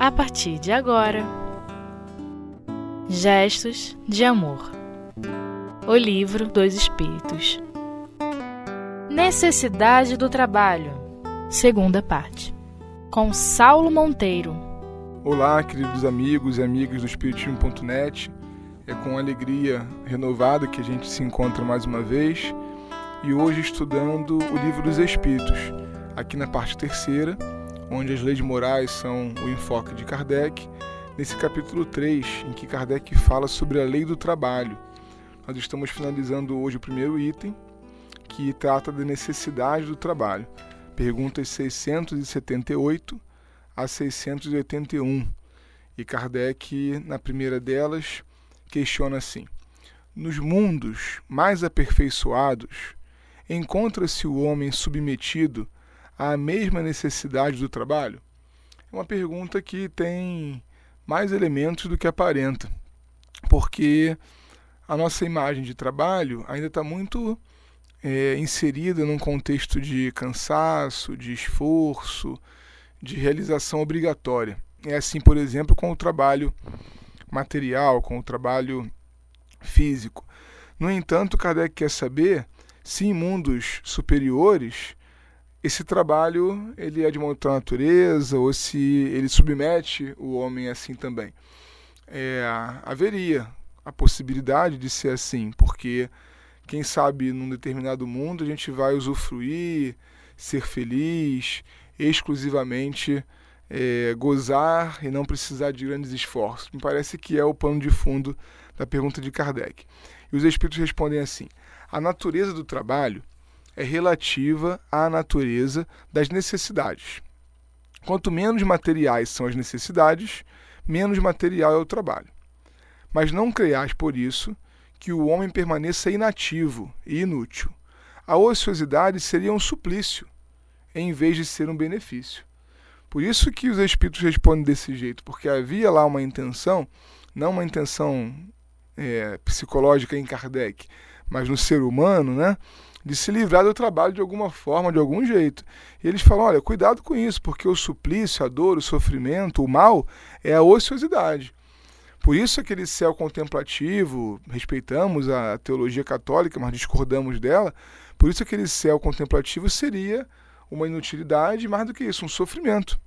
a partir de agora. Gestos de Amor. O Livro dos Espíritos. Necessidade do Trabalho. Segunda parte. Com Saulo Monteiro. Olá, queridos amigos e amigas do Espiritismo.net. É com alegria renovada que a gente se encontra mais uma vez. E hoje estudando o Livro dos Espíritos, aqui na parte terceira onde as leis morais são o enfoque de Kardec, nesse capítulo 3, em que Kardec fala sobre a lei do trabalho. Nós estamos finalizando hoje o primeiro item, que trata da necessidade do trabalho. Perguntas 678 a 681. E Kardec, na primeira delas, questiona assim: Nos mundos mais aperfeiçoados, encontra-se o homem submetido a mesma necessidade do trabalho? É uma pergunta que tem mais elementos do que aparenta, porque a nossa imagem de trabalho ainda está muito é, inserida num contexto de cansaço, de esforço, de realização obrigatória. É assim, por exemplo, com o trabalho material, com o trabalho físico. No entanto, Kardec quer saber se em mundos superiores esse trabalho ele é de uma natureza ou se ele submete o homem assim também. É, haveria a possibilidade de ser assim, porque quem sabe num determinado mundo a gente vai usufruir, ser feliz, exclusivamente é, gozar e não precisar de grandes esforços. Me parece que é o pano de fundo da pergunta de Kardec. E os espíritos respondem assim: a natureza do trabalho é relativa à natureza das necessidades. Quanto menos materiais são as necessidades, menos material é o trabalho. Mas não creias por isso que o homem permaneça inativo e inútil. A ociosidade seria um suplício, em vez de ser um benefício. Por isso que os espíritos respondem desse jeito, porque havia lá uma intenção, não uma intenção é, psicológica em Kardec, mas no ser humano, né? De se livrar do trabalho de alguma forma, de algum jeito. E eles falam: olha, cuidado com isso, porque o suplício, a dor, o sofrimento, o mal é a ociosidade. Por isso, aquele céu contemplativo, respeitamos a teologia católica, mas discordamos dela, por isso, aquele céu contemplativo seria uma inutilidade, mais do que isso, um sofrimento.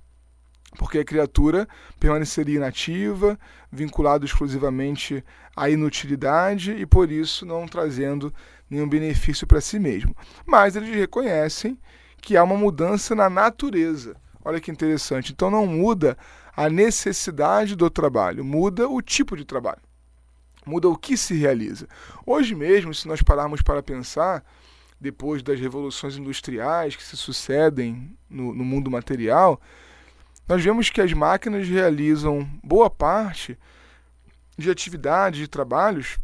Porque a criatura permaneceria inativa, vinculada exclusivamente à inutilidade e, por isso, não trazendo nenhum benefício para si mesmo. Mas eles reconhecem que há uma mudança na natureza. Olha que interessante. Então não muda a necessidade do trabalho, muda o tipo de trabalho. Muda o que se realiza. Hoje mesmo, se nós pararmos para pensar, depois das revoluções industriais que se sucedem no, no mundo material, nós vemos que as máquinas realizam boa parte de atividades, de trabalhos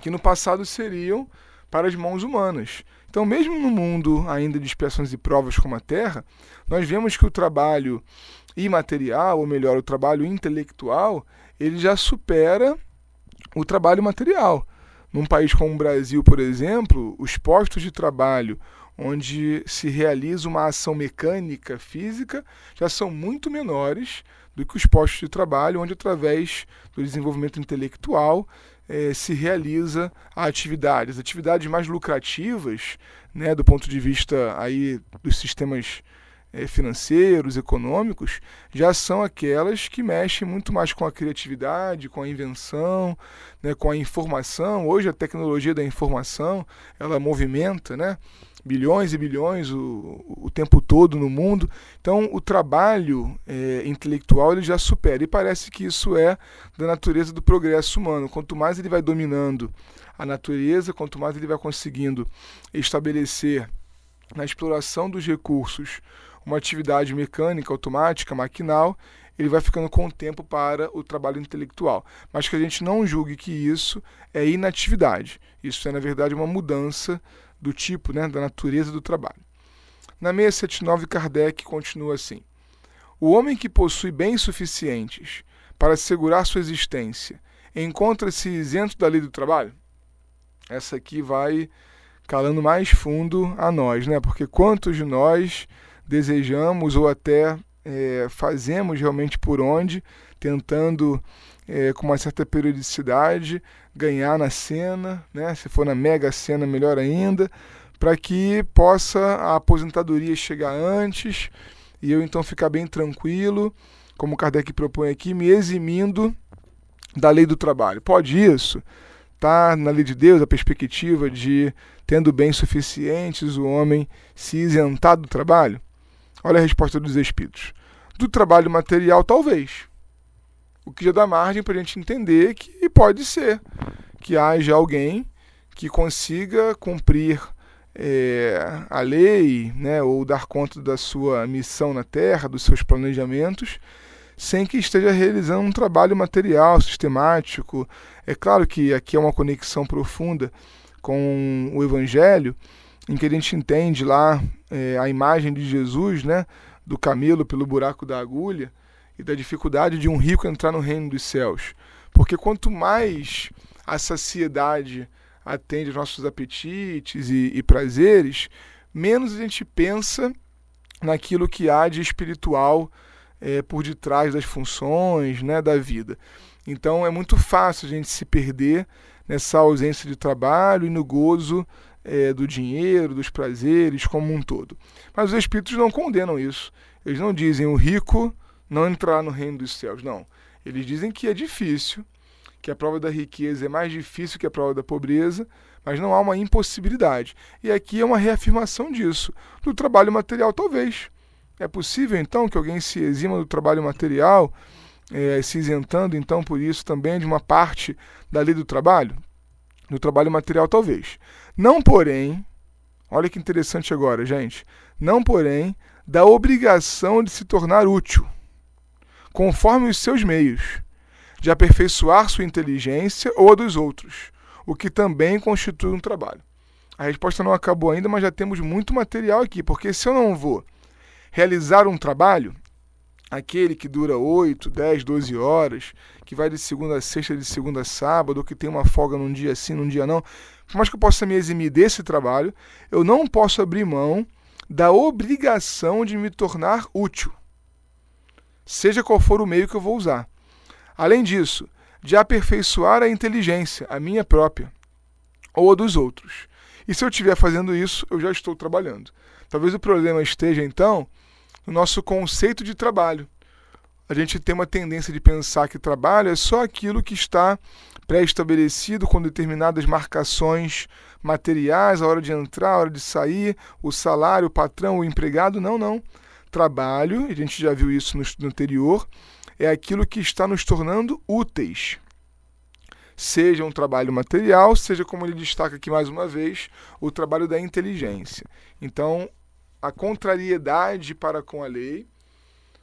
que no passado seriam para as mãos humanas. Então, mesmo no mundo ainda de expiações e provas como a Terra, nós vemos que o trabalho imaterial, ou melhor, o trabalho intelectual, ele já supera o trabalho material. Num país como o Brasil, por exemplo, os postos de trabalho onde se realiza uma ação mecânica, física, já são muito menores do que os postos de trabalho onde, através do desenvolvimento intelectual, eh, se realiza a atividade. As atividades mais lucrativas, né, do ponto de vista aí dos sistemas financeiros, econômicos, já são aquelas que mexem muito mais com a criatividade, com a invenção, né, com a informação. Hoje a tecnologia da informação ela movimenta, né? bilhões e bilhões o, o tempo todo no mundo. Então, o trabalho é, intelectual ele já supera. E parece que isso é da natureza do progresso humano. Quanto mais ele vai dominando a natureza, quanto mais ele vai conseguindo estabelecer na exploração dos recursos uma atividade mecânica, automática, maquinal, ele vai ficando com o tempo para o trabalho intelectual. Mas que a gente não julgue que isso é inatividade. Isso é, na verdade, uma mudança do tipo, né, da natureza do trabalho. Na 679, Kardec continua assim: O homem que possui bens suficientes para assegurar sua existência encontra-se isento da lei do trabalho? Essa aqui vai calando mais fundo a nós, né? Porque quantos de nós desejamos ou até é, fazemos realmente por onde, tentando é, com uma certa periodicidade ganhar na cena, né? se for na mega cena, melhor ainda, para que possa a aposentadoria chegar antes e eu então ficar bem tranquilo, como Kardec propõe aqui, me eximindo da lei do trabalho. Pode isso? Está na lei de Deus a perspectiva de, tendo bens suficientes, o homem se isentar do trabalho? Olha a resposta dos Espíritos. Do trabalho material, talvez. O que já dá margem para a gente entender que pode ser que haja alguém que consiga cumprir é, a lei, né, ou dar conta da sua missão na Terra, dos seus planejamentos, sem que esteja realizando um trabalho material, sistemático. É claro que aqui é uma conexão profunda com o Evangelho, em que a gente entende lá é, a imagem de Jesus, né, do camelo pelo buraco da agulha, e da dificuldade de um rico entrar no reino dos céus. Porque quanto mais a saciedade atende aos nossos apetites e, e prazeres, menos a gente pensa naquilo que há de espiritual é, por detrás das funções né, da vida. Então é muito fácil a gente se perder nessa ausência de trabalho e no gozo é, do dinheiro, dos prazeres como um todo. Mas os Espíritos não condenam isso. Eles não dizem o rico não entrar no reino dos céus. Não. Eles dizem que é difícil, que a prova da riqueza é mais difícil que a prova da pobreza, mas não há uma impossibilidade. E aqui é uma reafirmação disso. Do trabalho material, talvez. É possível, então, que alguém se exima do trabalho material, é, se isentando, então, por isso também de uma parte da lei do trabalho? Do trabalho material, talvez. Não, porém, olha que interessante agora, gente. Não, porém, da obrigação de se tornar útil, conforme os seus meios de aperfeiçoar sua inteligência ou a dos outros, o que também constitui um trabalho. A resposta não acabou ainda, mas já temos muito material aqui, porque se eu não vou realizar um trabalho, aquele que dura 8, 10, 12 horas, que vai de segunda a sexta, de segunda a sábado, que tem uma folga num dia sim, num dia não, por mais que eu possa me eximir desse trabalho, eu não posso abrir mão da obrigação de me tornar útil, seja qual for o meio que eu vou usar. Além disso, de aperfeiçoar a inteligência, a minha própria, ou a dos outros. E se eu estiver fazendo isso, eu já estou trabalhando. Talvez o problema esteja, então, no nosso conceito de trabalho. A gente tem uma tendência de pensar que trabalho é só aquilo que está pré-estabelecido com determinadas marcações materiais, a hora de entrar, a hora de sair, o salário, o patrão, o empregado. Não, não. Trabalho, a gente já viu isso no anterior, é aquilo que está nos tornando úteis. Seja um trabalho material, seja como ele destaca aqui mais uma vez, o trabalho da inteligência. Então, a contrariedade para com a lei,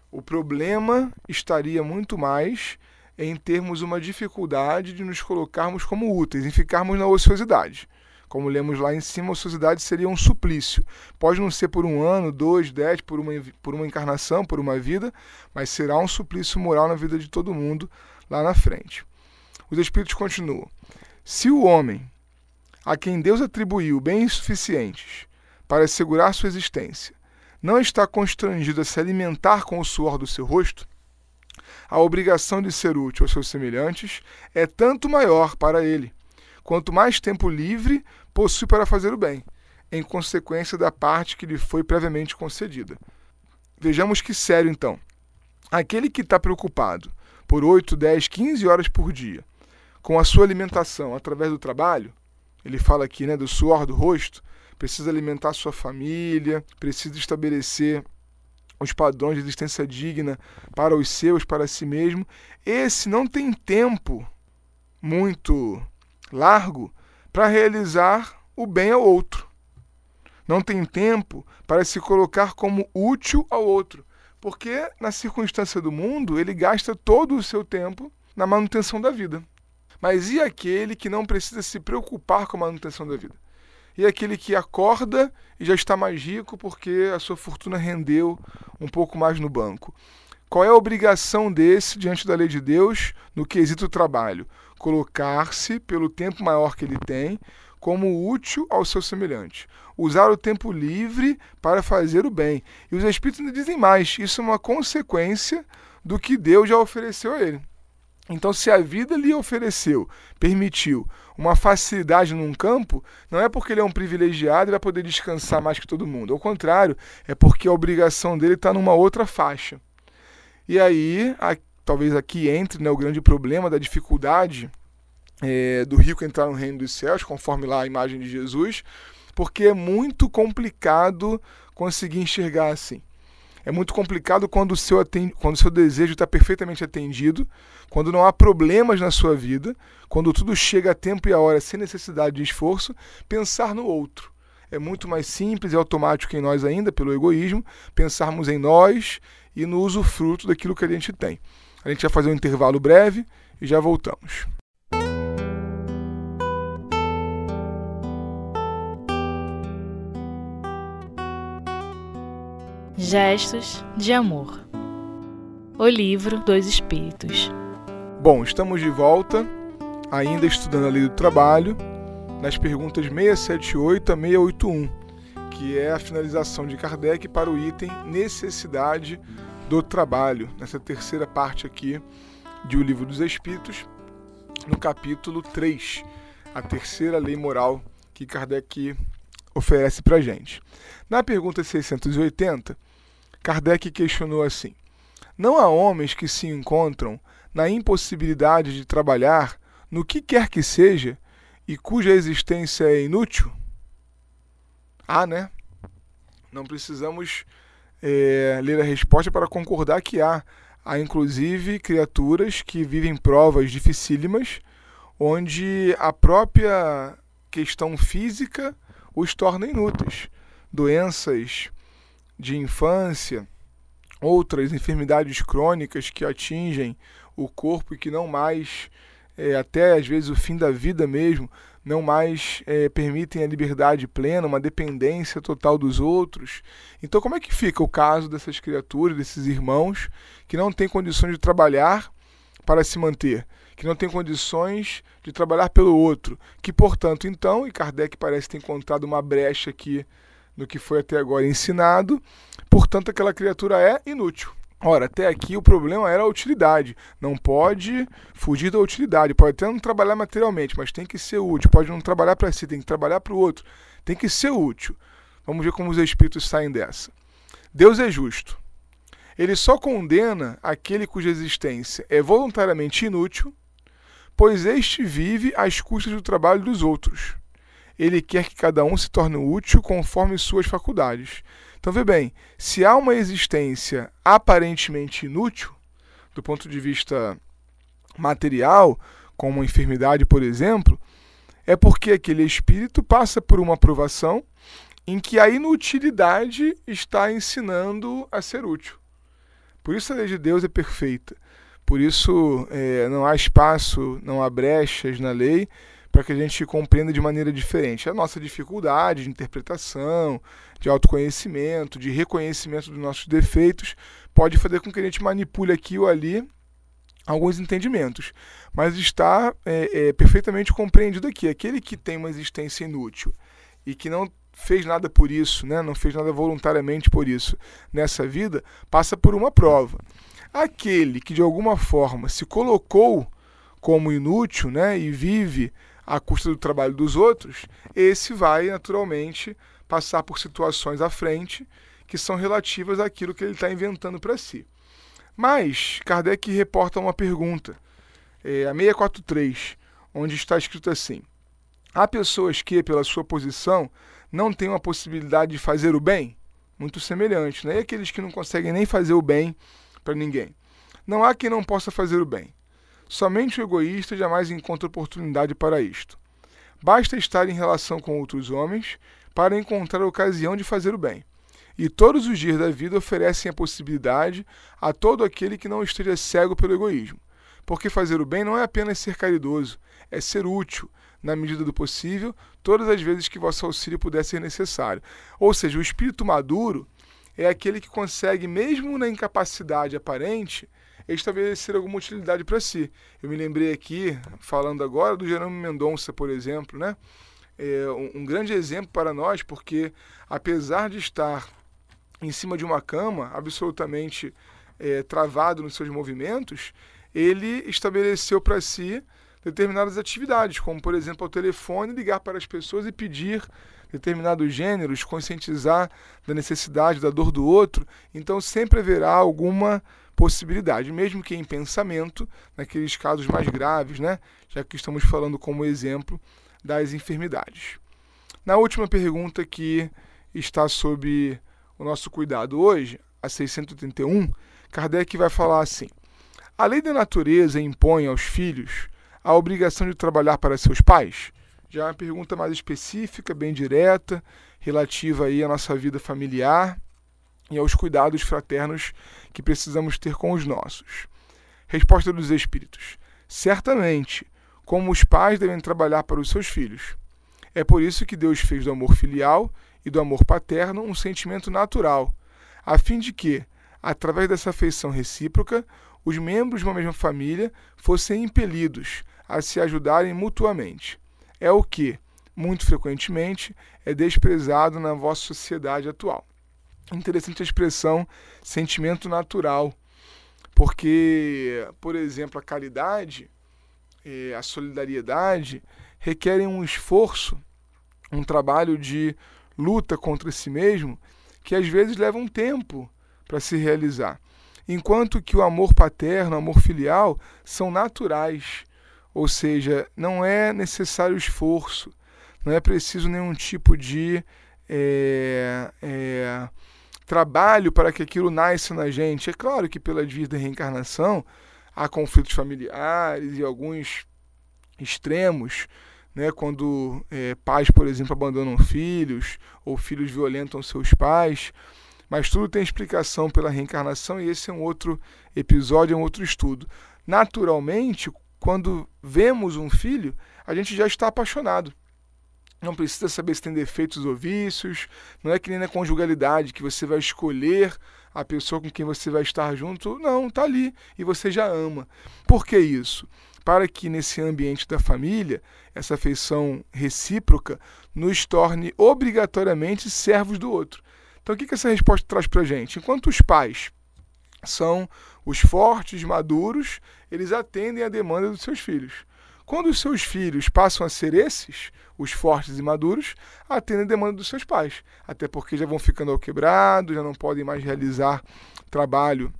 o problema estaria muito mais em termos uma dificuldade de nos colocarmos como úteis, em ficarmos na ociosidade. Como lemos lá em cima, a ociosidade seria um suplício. Pode não ser por um ano, dois, dez, por uma, por uma encarnação, por uma vida, mas será um suplício moral na vida de todo mundo lá na frente. Os Espíritos continuam. Se o homem, a quem Deus atribuiu bens suficientes para assegurar sua existência, não está constrangido a se alimentar com o suor do seu rosto, a obrigação de ser útil aos seus semelhantes é tanto maior para ele, quanto mais tempo livre possui para fazer o bem, em consequência da parte que lhe foi previamente concedida. Vejamos que sério então. Aquele que está preocupado por 8, 10, 15 horas por dia com a sua alimentação através do trabalho, ele fala aqui né, do suor do rosto, precisa alimentar sua família, precisa estabelecer os padrões de existência digna para os seus, para si mesmo. Esse não tem tempo muito largo para realizar o bem ao outro. Não tem tempo para se colocar como útil ao outro, porque na circunstância do mundo ele gasta todo o seu tempo na manutenção da vida. Mas e aquele que não precisa se preocupar com a manutenção da vida? E aquele que acorda e já está mais rico porque a sua fortuna rendeu um pouco mais no banco? Qual é a obrigação desse diante da lei de Deus no quesito trabalho? Colocar-se, pelo tempo maior que ele tem, como útil ao seu semelhante. Usar o tempo livre para fazer o bem. E os Espíritos dizem mais: isso é uma consequência do que Deus já ofereceu a ele. Então, se a vida lhe ofereceu, permitiu uma facilidade num campo, não é porque ele é um privilegiado e vai poder descansar mais que todo mundo. Ao contrário, é porque a obrigação dele está numa outra faixa. E aí, a, talvez aqui entre né, o grande problema da dificuldade é, do rico entrar no reino dos céus, conforme lá a imagem de Jesus, porque é muito complicado conseguir enxergar assim. É muito complicado quando o seu, quando o seu desejo está perfeitamente atendido, quando não há problemas na sua vida, quando tudo chega a tempo e a hora sem necessidade de esforço, pensar no outro. É muito mais simples e automático em nós ainda, pelo egoísmo, pensarmos em nós e no usufruto daquilo que a gente tem. A gente vai fazer um intervalo breve e já voltamos. Gestos de Amor O Livro dos Espíritos Bom, estamos de volta, ainda estudando a lei do trabalho, nas perguntas 678 a 681, que é a finalização de Kardec para o item necessidade do trabalho, nessa terceira parte aqui de O Livro dos Espíritos, no capítulo 3, a terceira lei moral que Kardec oferece para gente. Na pergunta 680, Kardec questionou assim: Não há homens que se encontram na impossibilidade de trabalhar no que quer que seja e cuja existência é inútil? Há, né? Não precisamos é, ler a resposta para concordar que há. Há inclusive criaturas que vivem provas dificílimas, onde a própria questão física os torna inúteis. Doenças de infância, outras enfermidades crônicas que atingem o corpo e que não mais, é, até às vezes o fim da vida mesmo, não mais é, permitem a liberdade plena, uma dependência total dos outros. Então, como é que fica o caso dessas criaturas, desses irmãos que não têm condições de trabalhar para se manter, que não têm condições de trabalhar pelo outro, que, portanto, então, e Kardec parece ter encontrado uma brecha aqui no que foi até agora ensinado, portanto, aquela criatura é inútil. Ora, até aqui o problema era a utilidade. Não pode fugir da utilidade. Pode até não trabalhar materialmente, mas tem que ser útil. Pode não trabalhar para si, tem que trabalhar para o outro. Tem que ser útil. Vamos ver como os espíritos saem dessa. Deus é justo. Ele só condena aquele cuja existência é voluntariamente inútil, pois este vive às custas do trabalho dos outros ele quer que cada um se torne útil conforme suas faculdades. Então, vê bem, se há uma existência aparentemente inútil, do ponto de vista material, como uma enfermidade, por exemplo, é porque aquele espírito passa por uma aprovação em que a inutilidade está ensinando a ser útil. Por isso a lei de Deus é perfeita. Por isso é, não há espaço, não há brechas na lei para que a gente compreenda de maneira diferente. A nossa dificuldade de interpretação, de autoconhecimento, de reconhecimento dos nossos defeitos, pode fazer com que a gente manipule aqui ou ali alguns entendimentos. Mas está é, é, perfeitamente compreendido aqui. Aquele que tem uma existência inútil e que não fez nada por isso, né? não fez nada voluntariamente por isso nessa vida, passa por uma prova. Aquele que de alguma forma se colocou como inútil né? e vive à custa do trabalho dos outros, esse vai naturalmente passar por situações à frente que são relativas àquilo que ele está inventando para si. Mas Kardec reporta uma pergunta, é, a 643, onde está escrito assim: Há pessoas que, pela sua posição, não têm uma possibilidade de fazer o bem? Muito semelhante, né? E aqueles que não conseguem nem fazer o bem para ninguém. Não há quem não possa fazer o bem. Somente o egoísta jamais encontra oportunidade para isto. Basta estar em relação com outros homens para encontrar ocasião de fazer o bem. E todos os dias da vida oferecem a possibilidade a todo aquele que não esteja cego pelo egoísmo. Porque fazer o bem não é apenas ser caridoso, é ser útil, na medida do possível, todas as vezes que vosso auxílio puder ser necessário. Ou seja, o espírito maduro é aquele que consegue, mesmo na incapacidade aparente, estabelecer alguma utilidade para si. Eu me lembrei aqui, falando agora, do Jerônimo Mendonça, por exemplo, né? é, um, um grande exemplo para nós, porque apesar de estar em cima de uma cama, absolutamente é, travado nos seus movimentos, ele estabeleceu para si determinadas atividades, como por exemplo ao telefone ligar para as pessoas e pedir determinados gêneros, conscientizar da necessidade da dor do outro. Então sempre haverá alguma possibilidade, mesmo que em pensamento, naqueles casos mais graves, né? Já que estamos falando como exemplo das enfermidades. Na última pergunta que está sob o nosso cuidado hoje, a 631, Kardec vai falar assim: A lei da natureza impõe aos filhos a obrigação de trabalhar para seus pais? Já é uma pergunta mais específica, bem direta, relativa aí à nossa vida familiar e aos cuidados fraternos que precisamos ter com os nossos. Resposta dos Espíritos: Certamente, como os pais devem trabalhar para os seus filhos. É por isso que Deus fez do amor filial e do amor paterno um sentimento natural, a fim de que, através dessa afeição recíproca, os membros de uma mesma família fossem impelidos a se ajudarem mutuamente. É o que, muito frequentemente, é desprezado na vossa sociedade atual. Interessante a expressão sentimento natural, porque, por exemplo, a caridade, eh, a solidariedade requerem um esforço, um trabalho de luta contra si mesmo, que às vezes leva um tempo para se realizar. Enquanto que o amor paterno, o amor filial são naturais, ou seja, não é necessário esforço, não é preciso nenhum tipo de é, é, trabalho para que aquilo nasça na gente. É claro que pela vida da reencarnação há conflitos familiares e alguns extremos, né, quando é, pais, por exemplo, abandonam filhos ou filhos violentam seus pais, mas tudo tem explicação pela reencarnação e esse é um outro episódio, é um outro estudo. Naturalmente, quando vemos um filho, a gente já está apaixonado. Não precisa saber se tem defeitos ou vícios. Não é que nem na conjugalidade, que você vai escolher a pessoa com quem você vai estar junto. Não, está ali e você já ama. Por que isso? Para que nesse ambiente da família, essa afeição recíproca nos torne obrigatoriamente servos do outro. Então, o que, que essa resposta traz para gente? Enquanto os pais são os fortes, maduros, eles atendem à demanda dos seus filhos. Quando os seus filhos passam a ser esses, os fortes e maduros, atendem a demanda dos seus pais. Até porque já vão ficando ao quebrado, já não podem mais realizar trabalho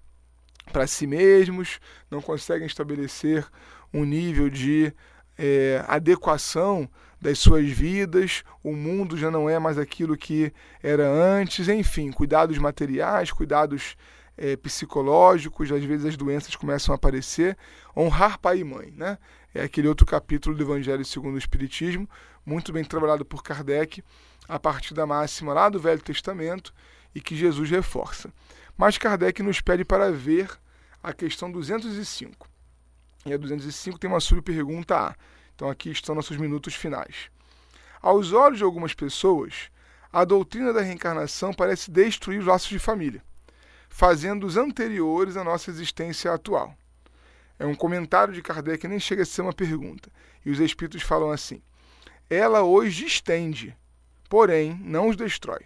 para si mesmos, não conseguem estabelecer um nível de é, adequação das suas vidas, o mundo já não é mais aquilo que era antes, enfim, cuidados materiais, cuidados é, psicológicos, às vezes as doenças começam a aparecer. Honrar pai e mãe, né? É aquele outro capítulo do Evangelho segundo o Espiritismo, muito bem trabalhado por Kardec, a partir da máxima lá do Velho Testamento e que Jesus reforça. Mas Kardec nos pede para ver a questão 205. E a 205 tem uma subpergunta A. Então aqui estão nossos minutos finais. Aos olhos de algumas pessoas, a doutrina da reencarnação parece destruir os laços de família fazendo os anteriores à nossa existência atual. É um comentário de Kardec, nem chega a ser uma pergunta. E os espíritos falam assim: ela os distende, porém não os destrói.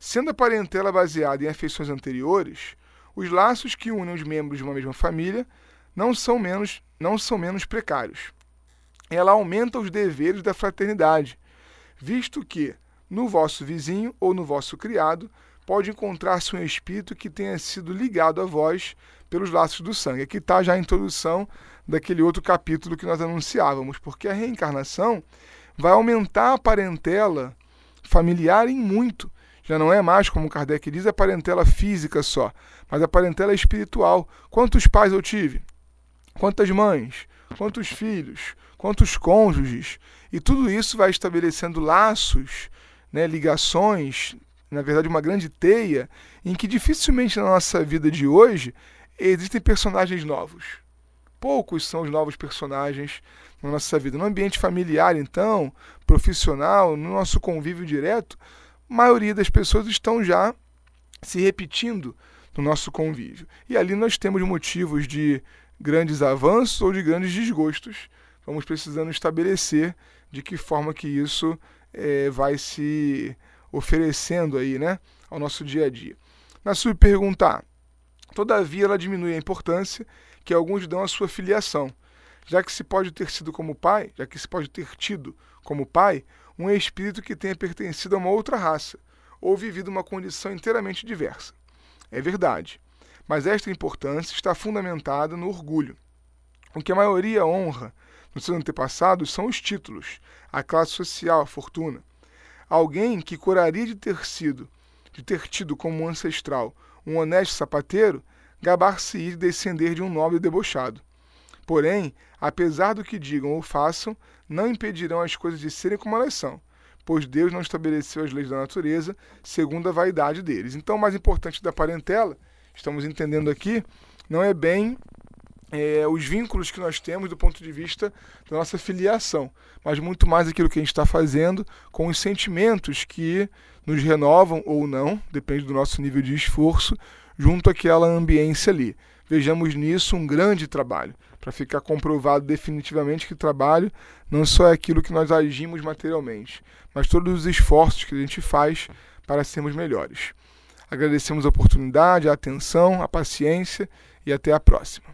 Sendo a parentela baseada em afeições anteriores, os laços que unem os membros de uma mesma família não são menos, não são menos precários. Ela aumenta os deveres da fraternidade, visto que, no vosso vizinho ou no vosso criado, pode encontrar-se um espírito que tenha sido ligado a vós pelos laços do sangue. Aqui está já a introdução daquele outro capítulo que nós anunciávamos, porque a reencarnação vai aumentar a parentela familiar em muito. Já não é mais, como Kardec diz, a parentela física só, mas a parentela espiritual. Quantos pais eu tive? Quantas mães? Quantos filhos? Quantos cônjuges? E tudo isso vai estabelecendo laços, né, ligações na verdade, uma grande teia em que dificilmente na nossa vida de hoje existem personagens novos. Poucos são os novos personagens na nossa vida. No ambiente familiar, então, profissional, no nosso convívio direto, a maioria das pessoas estão já se repetindo no nosso convívio. E ali nós temos motivos de grandes avanços ou de grandes desgostos. Vamos precisando estabelecer de que forma que isso é, vai se oferecendo aí, né, ao nosso dia a dia. Na sua pergunta, todavia ela diminui a importância que alguns dão à sua filiação, já que se pode ter sido como pai, já que se pode ter tido como pai um espírito que tenha pertencido a uma outra raça ou vivido uma condição inteiramente diversa. É verdade, mas esta importância está fundamentada no orgulho. O que a maioria honra nos seus antepassados são os títulos, a classe social, a fortuna. Alguém que curaria de ter sido, de ter tido como ancestral um honesto sapateiro, gabar-se-ia de descender de um nobre debochado. Porém, apesar do que digam ou façam, não impedirão as coisas de serem como elas são, pois Deus não estabeleceu as leis da natureza segundo a vaidade deles. Então, o mais importante da parentela, estamos entendendo aqui, não é bem é, os vínculos que nós temos do ponto de vista da nossa filiação, mas muito mais aquilo que a gente está fazendo com os sentimentos que nos renovam ou não, depende do nosso nível de esforço, junto àquela ambiência ali. Vejamos nisso um grande trabalho, para ficar comprovado definitivamente que trabalho não só é aquilo que nós agimos materialmente, mas todos os esforços que a gente faz para sermos melhores. Agradecemos a oportunidade, a atenção, a paciência e até a próxima.